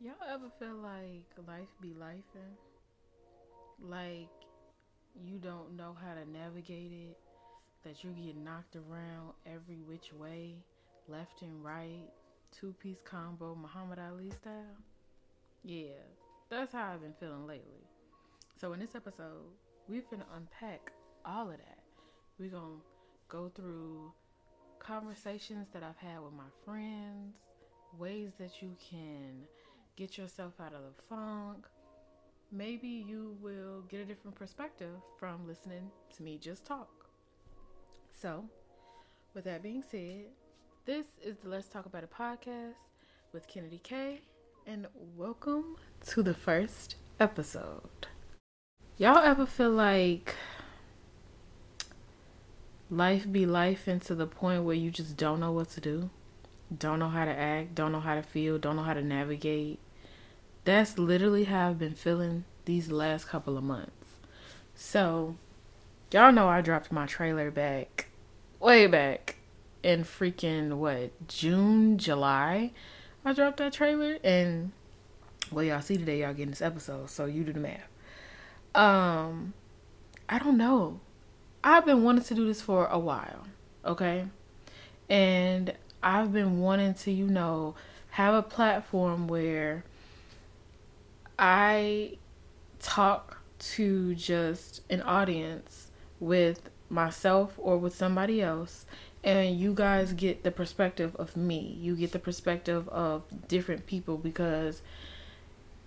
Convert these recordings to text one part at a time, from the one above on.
Y'all ever feel like life be life Like you don't know how to navigate it? That you get knocked around every which way, left and right, two piece combo, Muhammad Ali style? Yeah, that's how I've been feeling lately. So in this episode, we're gonna unpack all of that. We're gonna go through conversations that I've had with my friends, ways that you can get yourself out of the funk. Maybe you will get a different perspective from listening to me just talk. So, with that being said, this is the Let's Talk About It podcast with Kennedy K, and welcome to the first episode. Y'all ever feel like life be life into the point where you just don't know what to do? Don't know how to act, don't know how to feel, don't know how to navigate, that's literally how I've been feeling these last couple of months. So, y'all know I dropped my trailer back, way back in freaking what, June, July. I dropped that trailer and well y'all see today y'all getting this episode, so you do the math. Um I don't know. I've been wanting to do this for a while, okay? And I've been wanting to, you know, have a platform where I talk to just an audience with myself or with somebody else and you guys get the perspective of me. You get the perspective of different people because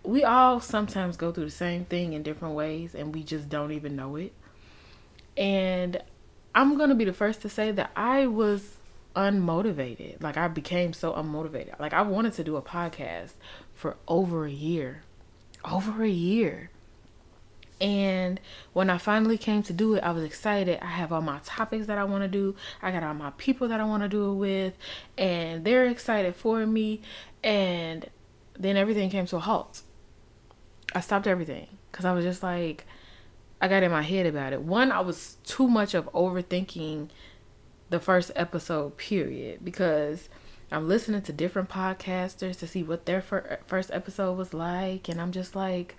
we all sometimes go through the same thing in different ways and we just don't even know it. And I'm going to be the first to say that I was unmotivated. Like I became so unmotivated. Like I wanted to do a podcast for over a year over a year. And when I finally came to do it, I was excited. I have all my topics that I want to do. I got all my people that I want to do it with, and they're excited for me. And then everything came to a halt. I stopped everything because I was just like, I got in my head about it. One, I was too much of overthinking the first episode, period, because I'm listening to different podcasters to see what their fir- first episode was like, and I'm just like,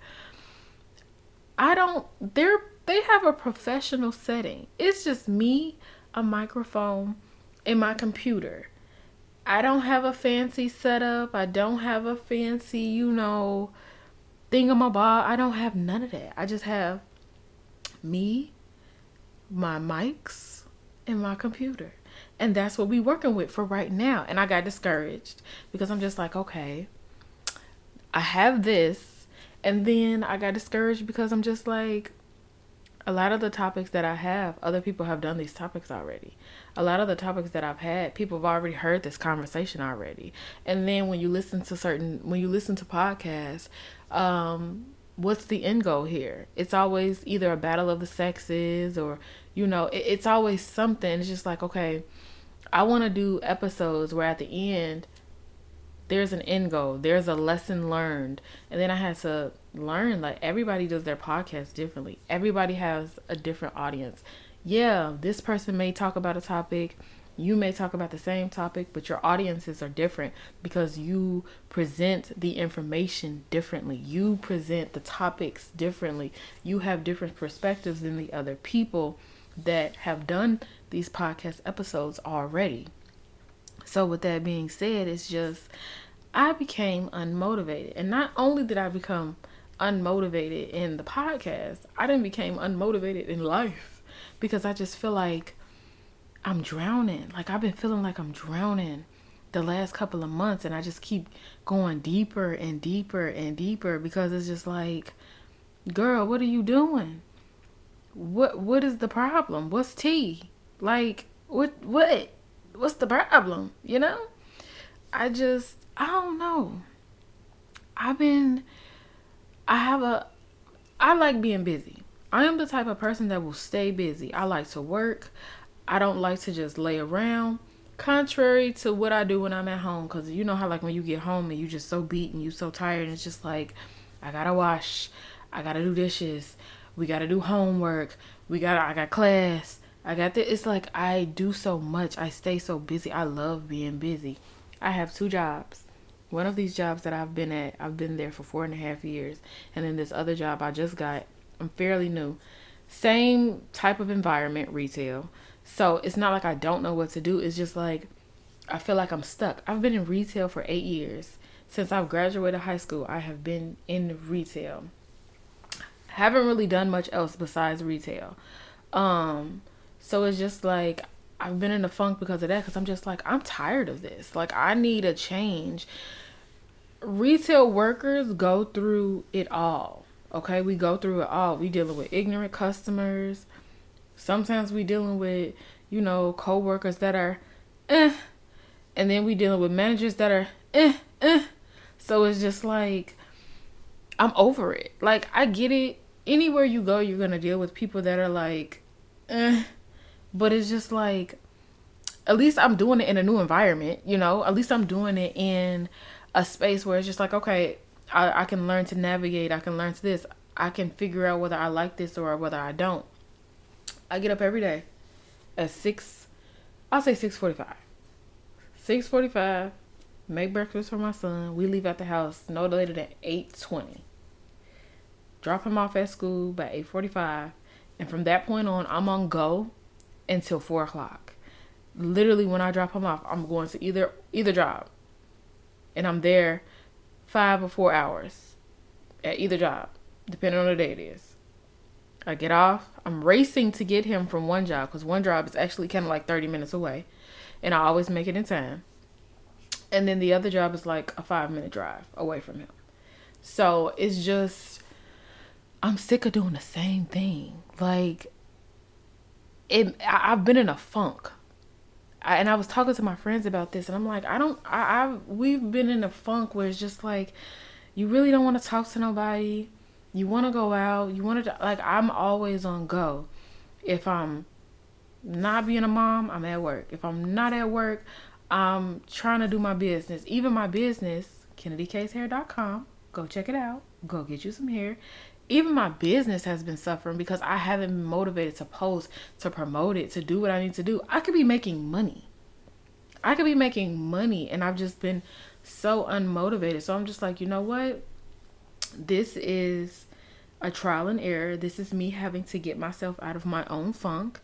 I don't. They're they have a professional setting. It's just me, a microphone, and my computer. I don't have a fancy setup. I don't have a fancy, you know, thing in my thingamabob. I don't have none of that. I just have me, my mics, and my computer. And that's what we working with for right now. And I got discouraged because I'm just like, okay, I have this. And then I got discouraged because I'm just like, a lot of the topics that I have, other people have done these topics already. A lot of the topics that I've had, people have already heard this conversation already. And then when you listen to certain, when you listen to podcasts, um, what's the end goal here? It's always either a battle of the sexes or, you know, it, it's always something. It's just like, okay, I want to do episodes where at the end there's an end goal, there's a lesson learned, and then I had to learn like everybody does their podcast differently. Everybody has a different audience. Yeah, this person may talk about a topic, you may talk about the same topic, but your audiences are different because you present the information differently. You present the topics differently. You have different perspectives than the other people that have done these podcast episodes already. So, with that being said, it's just I became unmotivated. And not only did I become unmotivated in the podcast, I then became unmotivated in life because I just feel like I'm drowning. Like, I've been feeling like I'm drowning the last couple of months, and I just keep going deeper and deeper and deeper because it's just like, girl, what are you doing? what what is the problem? What's tea? Like what what what's the problem? You know? I just I don't know. I've been I have a I like being busy. I am the type of person that will stay busy. I like to work. I don't like to just lay around. Contrary to what I do when I'm at home, because you know how like when you get home and you just so beat and you so tired, and it's just like I gotta wash, I gotta do dishes, we got to do homework. We gotta I got class. I got this. It's like I do so much. I stay so busy. I love being busy. I have two jobs. One of these jobs that I've been at, I've been there for four and a half years. And then this other job I just got, I'm fairly new. Same type of environment, retail. So it's not like I don't know what to do. It's just like I feel like I'm stuck. I've been in retail for eight years. Since I've graduated high school, I have been in retail. Haven't really done much else besides retail. Um, so it's just like I've been in a funk because of that because I'm just like I'm tired of this. Like I need a change. Retail workers go through it all. Okay, we go through it all. We dealing with ignorant customers. Sometimes we dealing with, you know, co-workers that are eh and then we dealing with managers that are eh eh. So it's just like I'm over it. Like I get it. Anywhere you go, you're gonna deal with people that are like, eh. But it's just like, at least I'm doing it in a new environment. You know, at least I'm doing it in a space where it's just like, okay, I, I can learn to navigate. I can learn to this. I can figure out whether I like this or whether I don't. I get up every day at six. I'll say six forty-five. 6:45, make breakfast for my son. We leave at the house no later than 8:20. Drop him off at school by 8:45, and from that point on, I'm on go until four o'clock. Literally, when I drop him off, I'm going to either either job, and I'm there five or four hours at either job, depending on the day it is. I get off. I'm racing to get him from one job because one job is actually kind of like 30 minutes away and I always make it in time. And then the other job is like a five minute drive away from him. So it's just, I'm sick of doing the same thing. Like, it, I've been in a funk. I, and I was talking to my friends about this, and I'm like, I don't, I, I, we've been in a funk where it's just like, you really don't want to talk to nobody. You want to go out. You want to, like, I'm always on go. If I'm not being a mom, I'm at work. If I'm not at work, I'm trying to do my business. Even my business, KennedyCaseHair.com. Go check it out. Go get you some hair. Even my business has been suffering because I haven't been motivated to post, to promote it, to do what I need to do. I could be making money. I could be making money and I've just been so unmotivated. So I'm just like, you know what? This is a trial and error. This is me having to get myself out of my own funk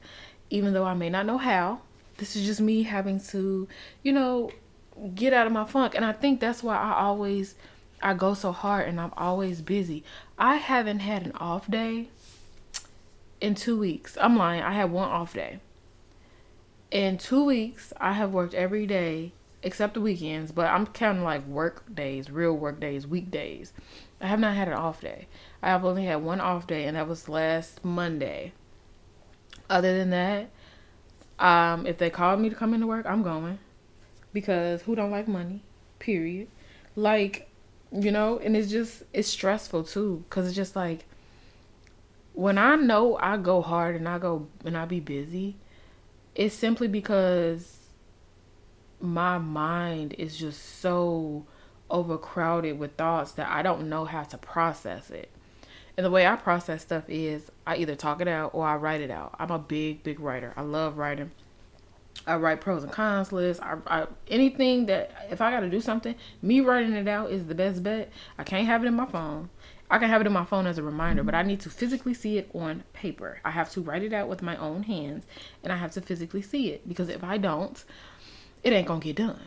even though I may not know how. This is just me having to, you know, get out of my funk. And I think that's why I always I go so hard and I'm always busy. I haven't had an off day in 2 weeks. I'm lying. I had one off day. In 2 weeks, I have worked every day except the weekends, but I'm counting like work days, real work days, weekdays. I have not had an off day. I have only had one off day and that was last Monday. Other than that, um, if they call me to come into work, I'm going. Because who don't like money? Period. Like, you know, and it's just it's stressful too cuz it's just like when I know I go hard and I go and I be busy, it's simply because my mind is just so overcrowded with thoughts that I don't know how to process it. And the way I process stuff is I either talk it out or I write it out. I'm a big, big writer. I love writing. I write pros and cons lists. I, I anything that if I got to do something, me writing it out is the best bet. I can't have it in my phone. I can have it in my phone as a reminder, but I need to physically see it on paper. I have to write it out with my own hands, and I have to physically see it because if I don't, it ain't gonna get done.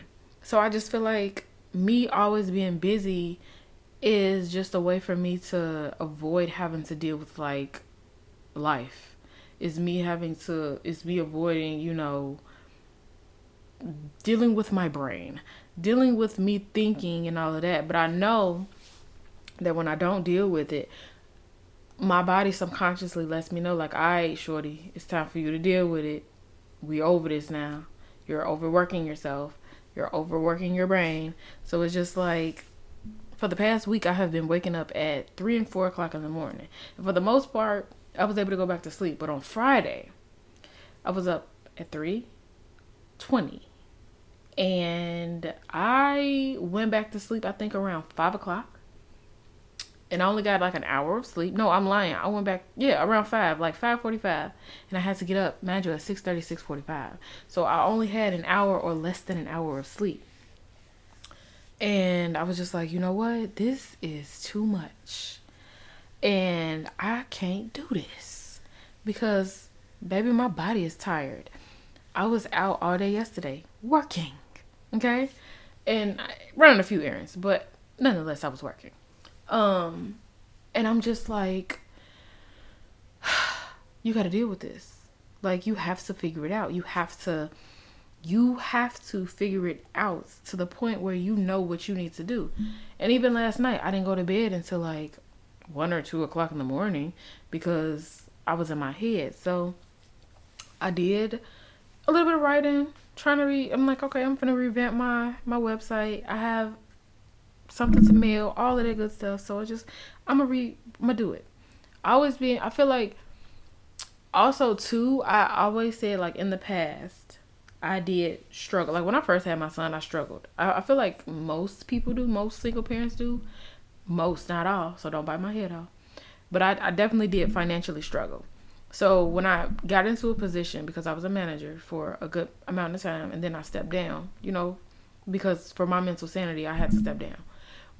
So I just feel like me always being busy is just a way for me to avoid having to deal with like life. Is me having to is me avoiding, you know, dealing with my brain, dealing with me thinking and all of that. But I know that when I don't deal with it, my body subconsciously lets me know, like, all right, shorty, it's time for you to deal with it. We over this now. You're overworking yourself. You're overworking your brain. So it's just like for the past week, I have been waking up at three and four o'clock in the morning. And for the most part, I was able to go back to sleep. But on Friday, I was up at three twenty, and I went back to sleep. I think around five o'clock, and I only got like an hour of sleep. No, I'm lying. I went back, yeah, around five, like five forty-five, and I had to get up, mind you, at 6:30, 6:45. So I only had an hour or less than an hour of sleep And I was just like, you know what? This is too much. And I can't do this because, baby, my body is tired. I was out all day yesterday working, okay? And I, running a few errands, but nonetheless, I was working. Um, and I'm just like, you got to deal with this. Like, you have to figure it out. You have to you have to figure it out to the point where you know what you need to do. And even last night, I didn't go to bed until like one or two o'clock in the morning because I was in my head. So I did a little bit of writing, trying to read. I'm like, okay, I'm gonna revamp my my website. I have something to mail, all of that good stuff. So I just, I'm gonna read, I'm gonna do it. I always be, I feel like, also too, I always said like in the past I did struggle. Like when I first had my son, I struggled. I, I feel like most people do, most single parents do. Most, not all. So don't bite my head off. But I, I definitely did financially struggle. So when I got into a position because I was a manager for a good amount of time, and then I stepped down, you know, because for my mental sanity, I had to step down.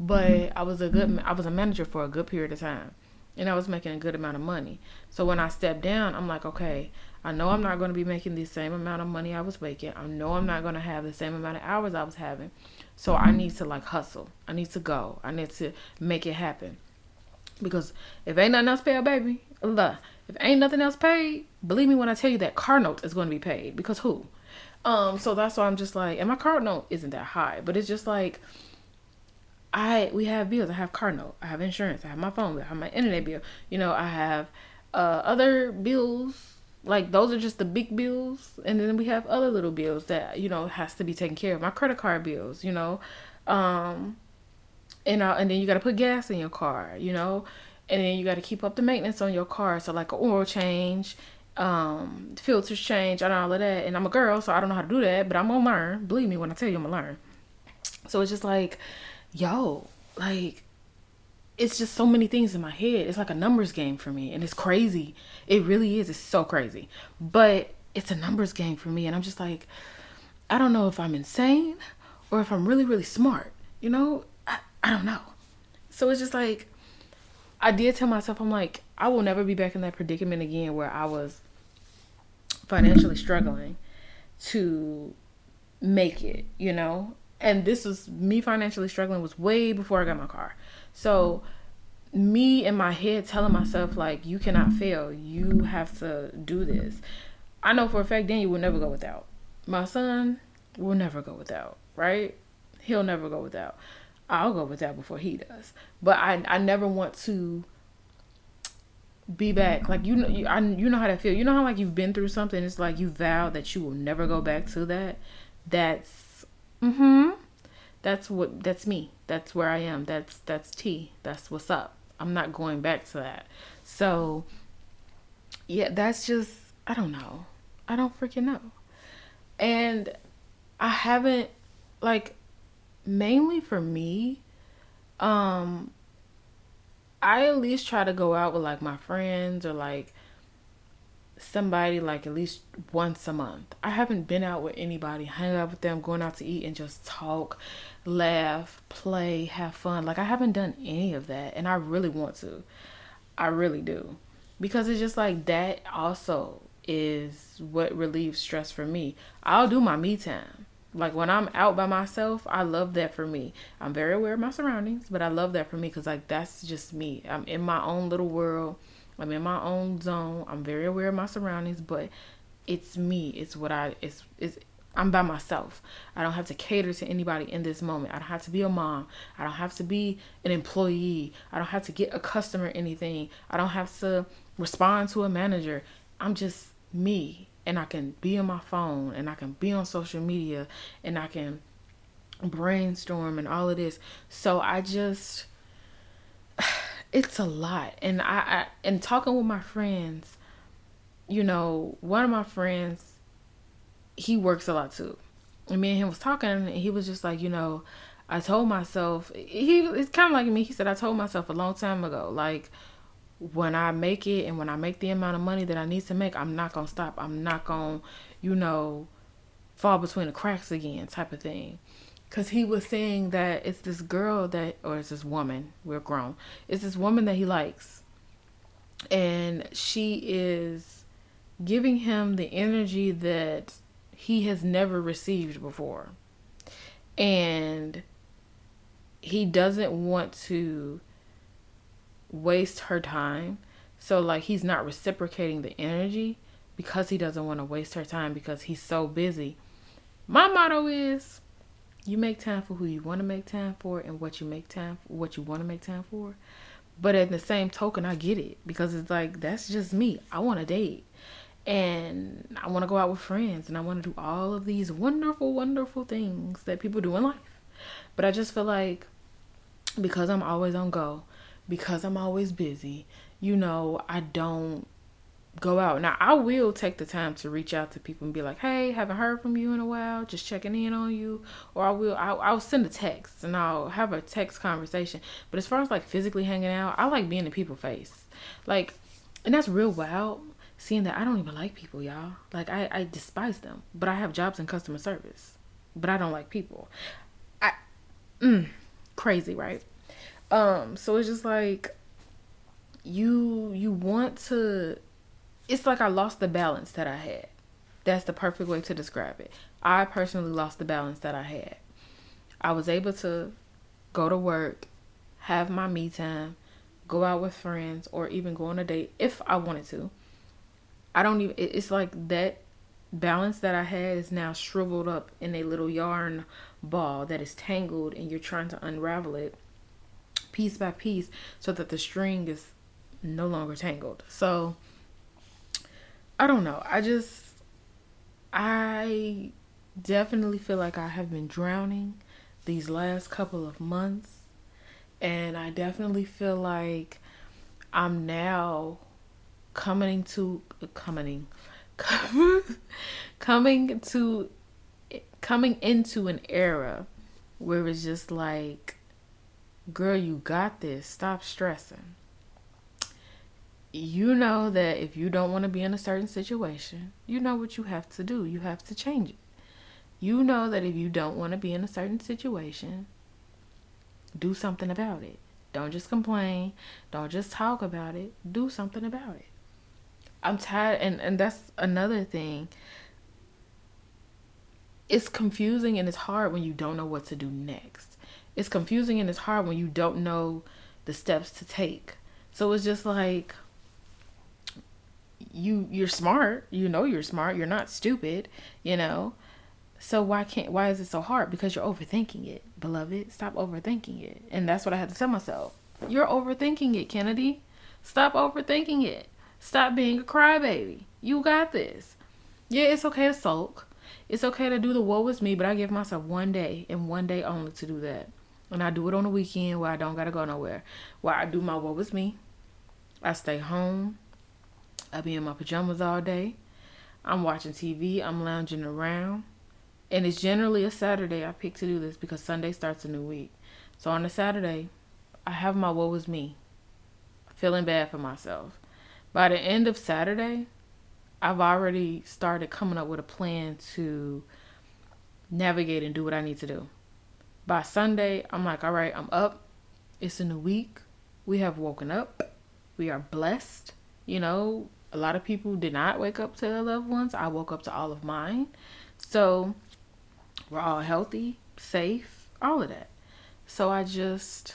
But I was a good, I was a manager for a good period of time, and I was making a good amount of money. So when I stepped down, I'm like, okay, I know I'm not going to be making the same amount of money I was making. I know I'm not going to have the same amount of hours I was having. So I need to like hustle. I need to go. I need to make it happen. Because if ain't nothing else paid, baby, Allah, if ain't nothing else paid, believe me when I tell you that car note is going to be paid. Because who? Um, so that's why I'm just like, and my car note isn't that high, but it's just like, I we have bills. I have car note. I have insurance. I have my phone bill. I have my internet bill. You know, I have uh, other bills like those are just the big bills and then we have other little bills that you know has to be taken care of my credit card bills you know um and uh, and then you got to put gas in your car you know and then you got to keep up the maintenance on your car so like an oil change um filters change and all of that and i'm a girl so i don't know how to do that but i'm gonna learn believe me when i tell you i'm gonna learn so it's just like yo like it's just so many things in my head. It's like a numbers game for me, and it's crazy. It really is. It's so crazy, but it's a numbers game for me, and I'm just like, I don't know if I'm insane or if I'm really, really smart. You know, I, I don't know. So it's just like, I did tell myself, I'm like, I will never be back in that predicament again where I was financially struggling to make it, you know? And this was me financially struggling was way before I got my car. So mm-hmm. me in my head telling myself like you cannot fail. You have to do this. I know for a fact Daniel will never go without. My son will never go without, right? He'll never go without. I'll go without before he does. But I I never want to be back. Like you know you I, you know how that feel. You know how like you've been through something it's like you vow that you will never go back to that. That's mhm that's what that's me. That's where I am. That's that's T. That's what's up. I'm not going back to that. So yeah, that's just I don't know. I don't freaking know. And I haven't like mainly for me um I at least try to go out with like my friends or like somebody like at least once a month. I haven't been out with anybody, hang out with them, going out to eat and just talk, laugh, play, have fun. Like I haven't done any of that and I really want to. I really do. Because it's just like that also is what relieves stress for me. I'll do my me time. Like when I'm out by myself, I love that for me. I'm very aware of my surroundings, but I love that for me because like that's just me. I'm in my own little world I'm in my own zone. I'm very aware of my surroundings, but it's me. It's what I it's it's I'm by myself. I don't have to cater to anybody in this moment. I don't have to be a mom. I don't have to be an employee. I don't have to get a customer anything. I don't have to respond to a manager. I'm just me and I can be on my phone and I can be on social media and I can brainstorm and all of this. So I just it's a lot. And I, I and talking with my friends you know one of my friends he works a lot too. And me and him was talking and he was just like you know i told myself he it's kind of like me. He said i told myself a long time ago like when i make it and when i make the amount of money that i need to make i'm not gonna stop. I'm not gonna you know fall between the cracks again type of thing because he was saying that it's this girl that, or it's this woman, we're grown, it's this woman that he likes. And she is giving him the energy that he has never received before. And he doesn't want to waste her time. So, like, he's not reciprocating the energy because he doesn't want to waste her time because he's so busy. My motto is you make time for who you want to make time for and what you make time for, what you want to make time for. But at the same token, I get it because it's like that's just me. I want to date and I want to go out with friends and I want to do all of these wonderful, wonderful things that people do in life. But I just feel like because I'm always on go, because I'm always busy, you know, I don't go out. Now, I will take the time to reach out to people and be like, "Hey, haven't heard from you in a while. Just checking in on you." Or I will I'll, I'll send a text and I'll have a text conversation. But as far as like physically hanging out, I like being in people face. Like and that's real wild seeing that I don't even like people, y'all. Like I I despise them. But I have jobs in customer service. But I don't like people. I mm, crazy, right? Um so it's just like you you want to it's like I lost the balance that I had. That's the perfect way to describe it. I personally lost the balance that I had. I was able to go to work, have my me time, go out with friends, or even go on a date if I wanted to. I don't even, it's like that balance that I had is now shriveled up in a little yarn ball that is tangled, and you're trying to unravel it piece by piece so that the string is no longer tangled. So, I don't know. I just I definitely feel like I have been drowning these last couple of months. And I definitely feel like I'm now coming to coming coming to coming into an era where it's just like girl you got this. Stop stressing you know that if you don't want to be in a certain situation, you know what you have to do. You have to change it. You know that if you don't want to be in a certain situation, do something about it. Don't just complain. Don't just talk about it. Do something about it. I'm tired and and that's another thing. It's confusing and it's hard when you don't know what to do next. It's confusing and it's hard when you don't know the steps to take. So it's just like you you're smart. You know you're smart. You're not stupid you know? So why can't why is it so hard? Because you're overthinking it beloved. Stop overthinking it. And that's what i had to tell myself. You're overthinking it kennedy. Stop overthinking it. Stop being a crybaby. You got this. Yeah it's okay to sulk. It's okay to do the woe is me but i give myself one day and one day only to do that. And i do it on the weekend where i don't gotta go nowhere. Where i do my woe is me. I stay home I be in my pajamas all day. I'm watching TV. I'm lounging around. And it's generally a Saturday I pick to do this because Sunday starts a new week. So on a Saturday, I have my woe is me. Feeling bad for myself. By the end of Saturday, I've already started coming up with a plan to navigate and do what I need to do. By Sunday, I'm like, all right, I'm up. It's a new week. We have woken up. We are blessed. You know, a lot of people did not wake up to their loved ones. I woke up to all of mine. So we're all healthy, safe, all of that. So I just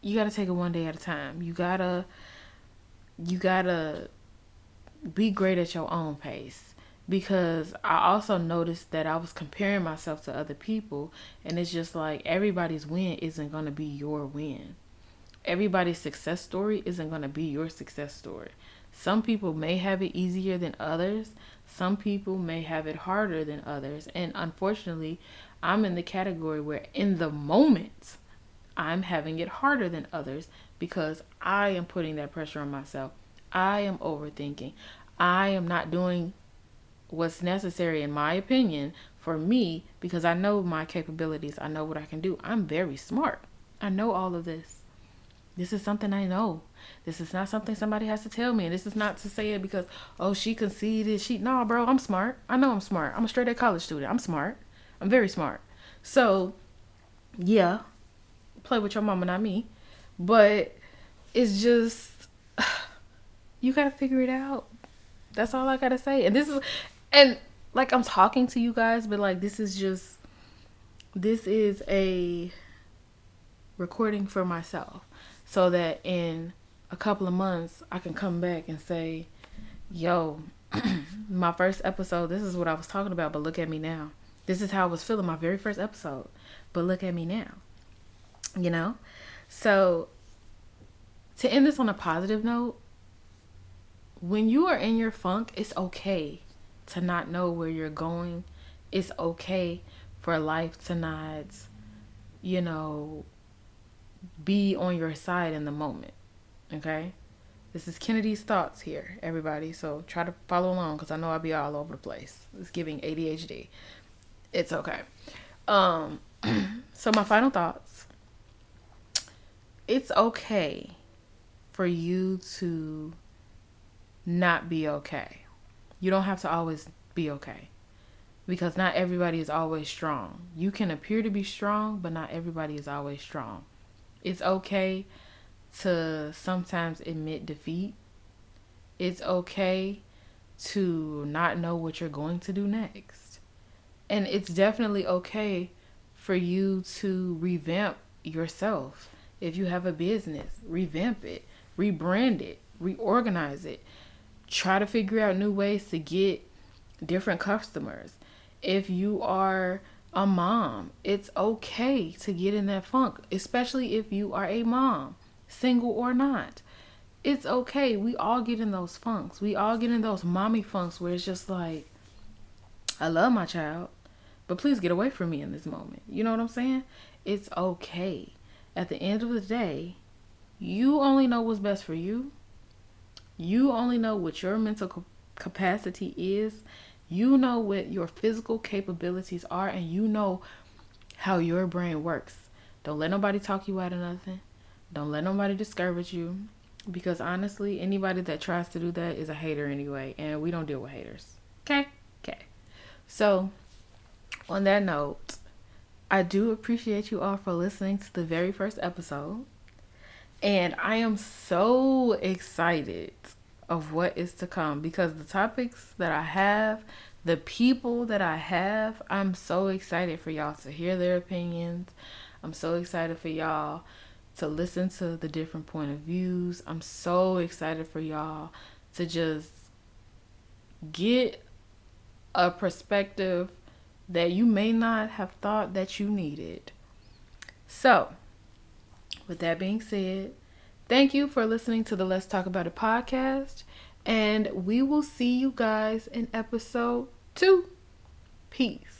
you got to take it one day at a time. You got to you got to be great at your own pace because I also noticed that I was comparing myself to other people and it's just like everybody's win isn't going to be your win. Everybody's success story isn't going to be your success story. Some people may have it easier than others. Some people may have it harder than others. And unfortunately, I'm in the category where in the moment, I'm having it harder than others because I am putting that pressure on myself. I am overthinking. I am not doing what's necessary, in my opinion, for me because I know my capabilities. I know what I can do. I'm very smart. I know all of this. This is something I know. This is not something somebody has to tell me. And this is not to say it because, oh, she conceded. She, no, bro, I'm smart. I know I'm smart. I'm a straight A college student. I'm smart. I'm very smart. So, yeah, play with your mama, not me. But it's just you gotta figure it out. That's all I gotta say. And this is and like I'm talking to you guys, but like this is just this is a recording for myself so that in a couple of months I can come back and say, "Yo, my first episode, this is what I was talking about, but look at me now. This is how I was feeling my very first episode, but look at me now." You know? So to end this on a positive note, when you are in your funk, it's okay to not know where you're going. It's okay for life to not, you know, be on your side in the moment. Okay? This is Kennedy's thoughts here, everybody. So try to follow along because I know I'll be all over the place. It's giving ADHD. It's okay. Um, so my final thoughts. It's okay for you to not be okay. You don't have to always be okay because not everybody is always strong. You can appear to be strong, but not everybody is always strong. It's okay to sometimes admit defeat. It's okay to not know what you're going to do next. And it's definitely okay for you to revamp yourself. If you have a business, revamp it, rebrand it, reorganize it. Try to figure out new ways to get different customers. If you are a mom, it's okay to get in that funk, especially if you are a mom, single or not. It's okay. We all get in those funks. We all get in those mommy funks where it's just like, I love my child, but please get away from me in this moment. You know what I'm saying? It's okay. At the end of the day, you only know what's best for you. You only know what your mental capacity is. You know what your physical capabilities are, and you know how your brain works. Don't let nobody talk you out of nothing. Don't let nobody discourage you. Because honestly, anybody that tries to do that is a hater anyway, and we don't deal with haters. Okay? Okay. So, on that note, I do appreciate you all for listening to the very first episode. And I am so excited of what is to come because the topics that I have, the people that I have, I'm so excited for y'all to hear their opinions. I'm so excited for y'all to listen to the different point of views. I'm so excited for y'all to just get a perspective that you may not have thought that you needed. So, with that being said, thank you for listening to the Let's Talk About It podcast. And we will see you guys in episode two. Peace.